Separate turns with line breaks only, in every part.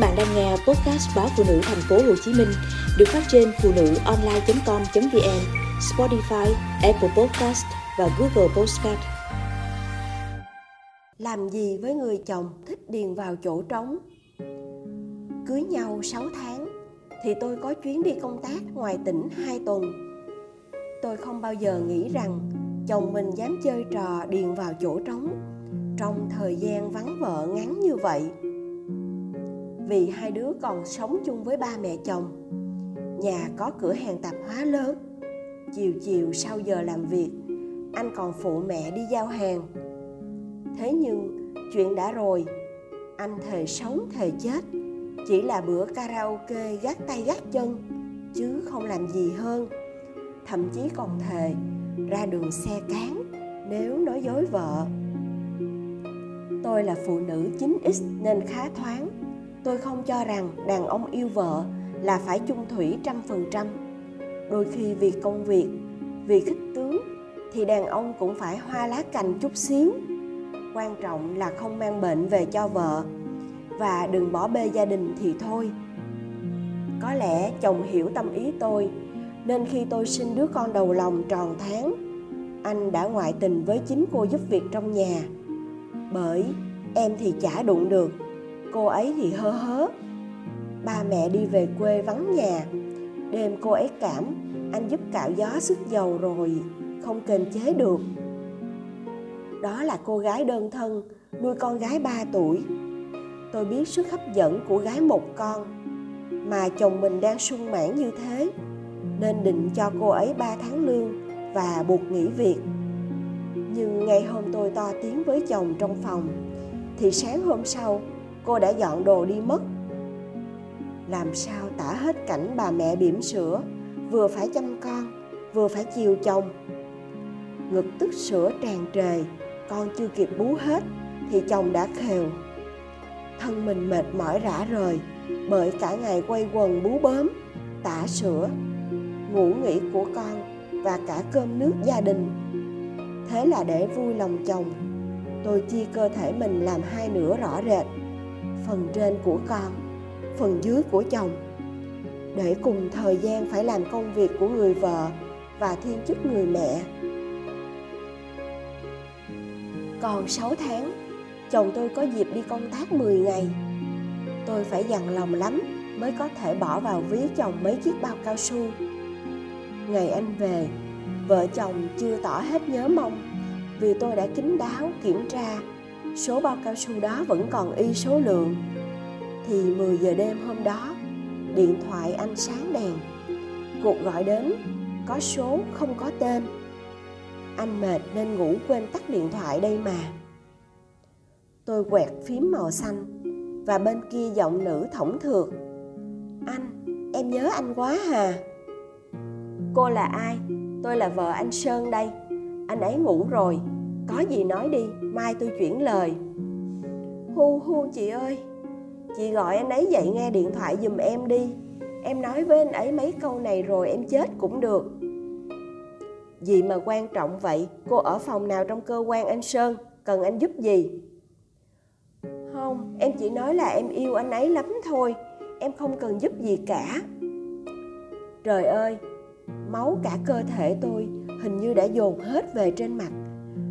bạn đang nghe podcast báo phụ nữ thành phố Hồ Chí Minh được phát trên phụ nữ online.com.vn, Spotify, Apple Podcast và Google Podcast.
Làm gì với người chồng thích điền vào chỗ trống? Cưới nhau 6 tháng thì tôi có chuyến đi công tác ngoài tỉnh 2 tuần. Tôi không bao giờ nghĩ rằng chồng mình dám chơi trò điền vào chỗ trống trong thời gian vắng vợ ngắn như vậy vì hai đứa còn sống chung với ba mẹ chồng. Nhà có cửa hàng tạp hóa lớn. Chiều chiều sau giờ làm việc, anh còn phụ mẹ đi giao hàng. Thế nhưng, chuyện đã rồi. Anh thề sống thề chết. Chỉ là bữa karaoke gác tay gác chân, chứ không làm gì hơn. Thậm chí còn thề, ra đường xe cán, nếu nói dối vợ. Tôi là phụ nữ 9X nên khá thoáng tôi không cho rằng đàn ông yêu vợ là phải chung thủy trăm phần trăm. Đôi khi vì công việc, vì khích tướng thì đàn ông cũng phải hoa lá cành chút xíu. Quan trọng là không mang bệnh về cho vợ và đừng bỏ bê gia đình thì thôi. Có lẽ chồng hiểu tâm ý tôi, nên khi tôi sinh đứa con đầu lòng tròn tháng, anh đã ngoại tình với chính cô giúp việc trong nhà. Bởi em thì chả đụng được cô ấy thì hơ hớ. Ba mẹ đi về quê vắng nhà. Đêm cô ấy cảm, anh giúp cạo gió sức dầu rồi, không kềm chế được. Đó là cô gái đơn thân, nuôi con gái 3 tuổi. Tôi biết sức hấp dẫn của gái một con, mà chồng mình đang sung mãn như thế, nên định cho cô ấy 3 tháng lương và buộc nghỉ việc. Nhưng ngày hôm tôi to tiếng với chồng trong phòng, thì sáng hôm sau cô đã dọn đồ đi mất. Làm sao tả hết cảnh bà mẹ bỉm sữa, vừa phải chăm con, vừa phải chiều chồng. Ngực tức sữa tràn trề, con chưa kịp bú hết thì chồng đã khều. Thân mình mệt mỏi rã rời bởi cả ngày quay quần bú bớm, tả sữa, ngủ nghỉ của con và cả cơm nước gia đình. Thế là để vui lòng chồng. Tôi chia cơ thể mình làm hai nửa rõ rệt phần trên của con, phần dưới của chồng. Để cùng thời gian phải làm công việc của người vợ và thiên chức người mẹ. Còn 6 tháng, chồng tôi có dịp đi công tác 10 ngày. Tôi phải dằn lòng lắm mới có thể bỏ vào ví chồng mấy chiếc bao cao su. Ngày anh về, vợ chồng chưa tỏ hết nhớ mong vì tôi đã kín đáo kiểm tra số bao cao su đó vẫn còn y số lượng. Thì 10 giờ đêm hôm đó, điện thoại anh sáng đèn. Cuộc gọi đến, có số không có tên. Anh mệt nên ngủ quên tắt điện thoại đây mà. Tôi quẹt phím màu xanh, và bên kia giọng nữ thổng thượt anh, em nhớ anh quá hà. Cô là ai? Tôi là vợ anh sơn đây. Anh ấy ngủ rồi có gì nói đi mai tôi chuyển lời. Hu hu chị ơi. Chị gọi anh ấy dậy nghe điện thoại giùm em đi. Em nói với anh ấy mấy câu này rồi em chết cũng được. Gì mà quan trọng vậy? Cô ở phòng nào trong cơ quan anh sơn? Cần anh giúp gì? Không. Em chỉ nói là em yêu anh ấy lắm thôi. Em không cần giúp gì cả. Trời ơi máu cả cơ thể tôi hình như đã dồn hết về trên mặt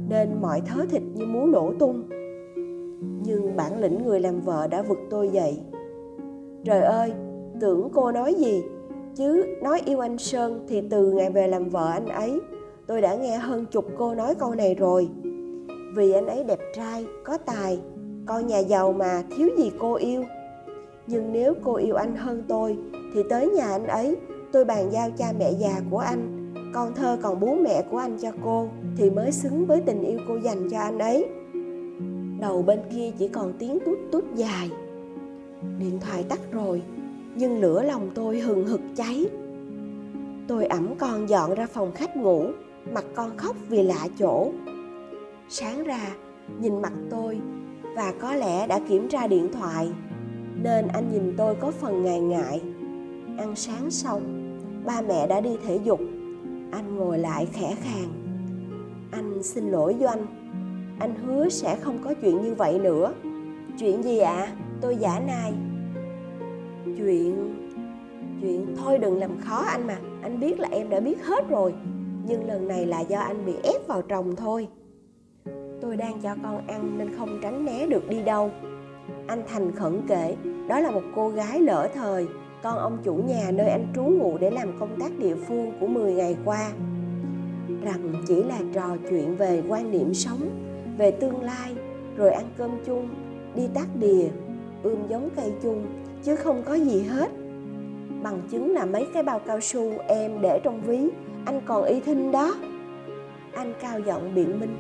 nên mọi thớ thịt như muốn nổ tung. Nhưng bản lĩnh người làm vợ đã vực tôi dậy. Trời ơi, tưởng cô nói gì, chứ nói yêu anh sơn thì từ ngày về làm vợ anh ấy, tôi đã nghe hơn chục cô nói câu này rồi. Vì anh ấy đẹp trai, có tài con nhà giàu mà thiếu gì cô yêu. Nhưng nếu cô yêu anh hơn tôi, thì tới nhà anh ấy, tôi bàn giao cha mẹ già của anh con thơ còn bố mẹ của anh cho cô thì mới xứng với tình yêu cô dành cho anh ấy. Đầu bên kia chỉ còn tiếng tút tút dài. Điện thoại tắt rồi, nhưng lửa lòng tôi hừng hực cháy. Tôi ẩm con dọn ra phòng khách ngủ, mặt con khóc vì lạ chỗ. Sáng ra, nhìn mặt tôi, và có lẽ đã kiểm tra điện thoại, nên anh nhìn tôi có phần ngại ngại. Ăn sáng xong, ba mẹ đã đi thể dục anh ngồi lại khẽ khàng. Anh xin lỗi doanh anh. Hứa sẽ không có chuyện như vậy nữa. Chuyện gì ạ? À? tôi giả nai. Chuyện chuyện thôi đừng làm khó anh mà. Anh biết là em đã biết hết rồi. Nhưng lần này là do anh bị ép vào trồng thôi. Tôi đang cho con ăn nên không tránh né được đi đâu. Anh thành khẩn kể, đó là một cô gái lỡ thời con ông chủ nhà nơi anh trú ngụ để làm công tác địa phương của 10 ngày qua. Rằng chỉ là trò chuyện về quan niệm sống, về tương lai, rồi ăn cơm chung, đi tác đìa ươm giống cây chung, chứ không có gì hết. Bằng chứng là mấy cái bao cao su em để trong ví, anh còn y thinh đó. Anh cao giọng biện minh.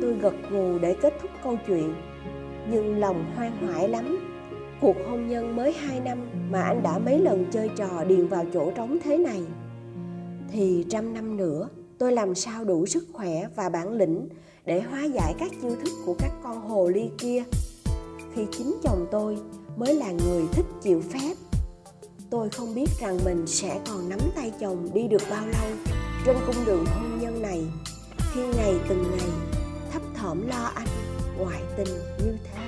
Tôi gật gù để kết thúc câu chuyện, nhưng lòng hoang hoại lắm cuộc hôn nhân mới hai năm mà anh đã mấy lần chơi trò điền vào chỗ trống thế này. Thì trăm năm nữa, tôi làm sao đủ sức khỏe và bản lĩnh để hóa giải các chiêu thức của các con hồ ly kia. Khi chính chồng tôi mới là người thích chịu phép, tôi không biết rằng mình sẽ còn nắm tay chồng đi được bao lâu trên cung đường hôn nhân này. Khi ngày từng ngày, thấp thỏm lo anh, ngoại tình như thế.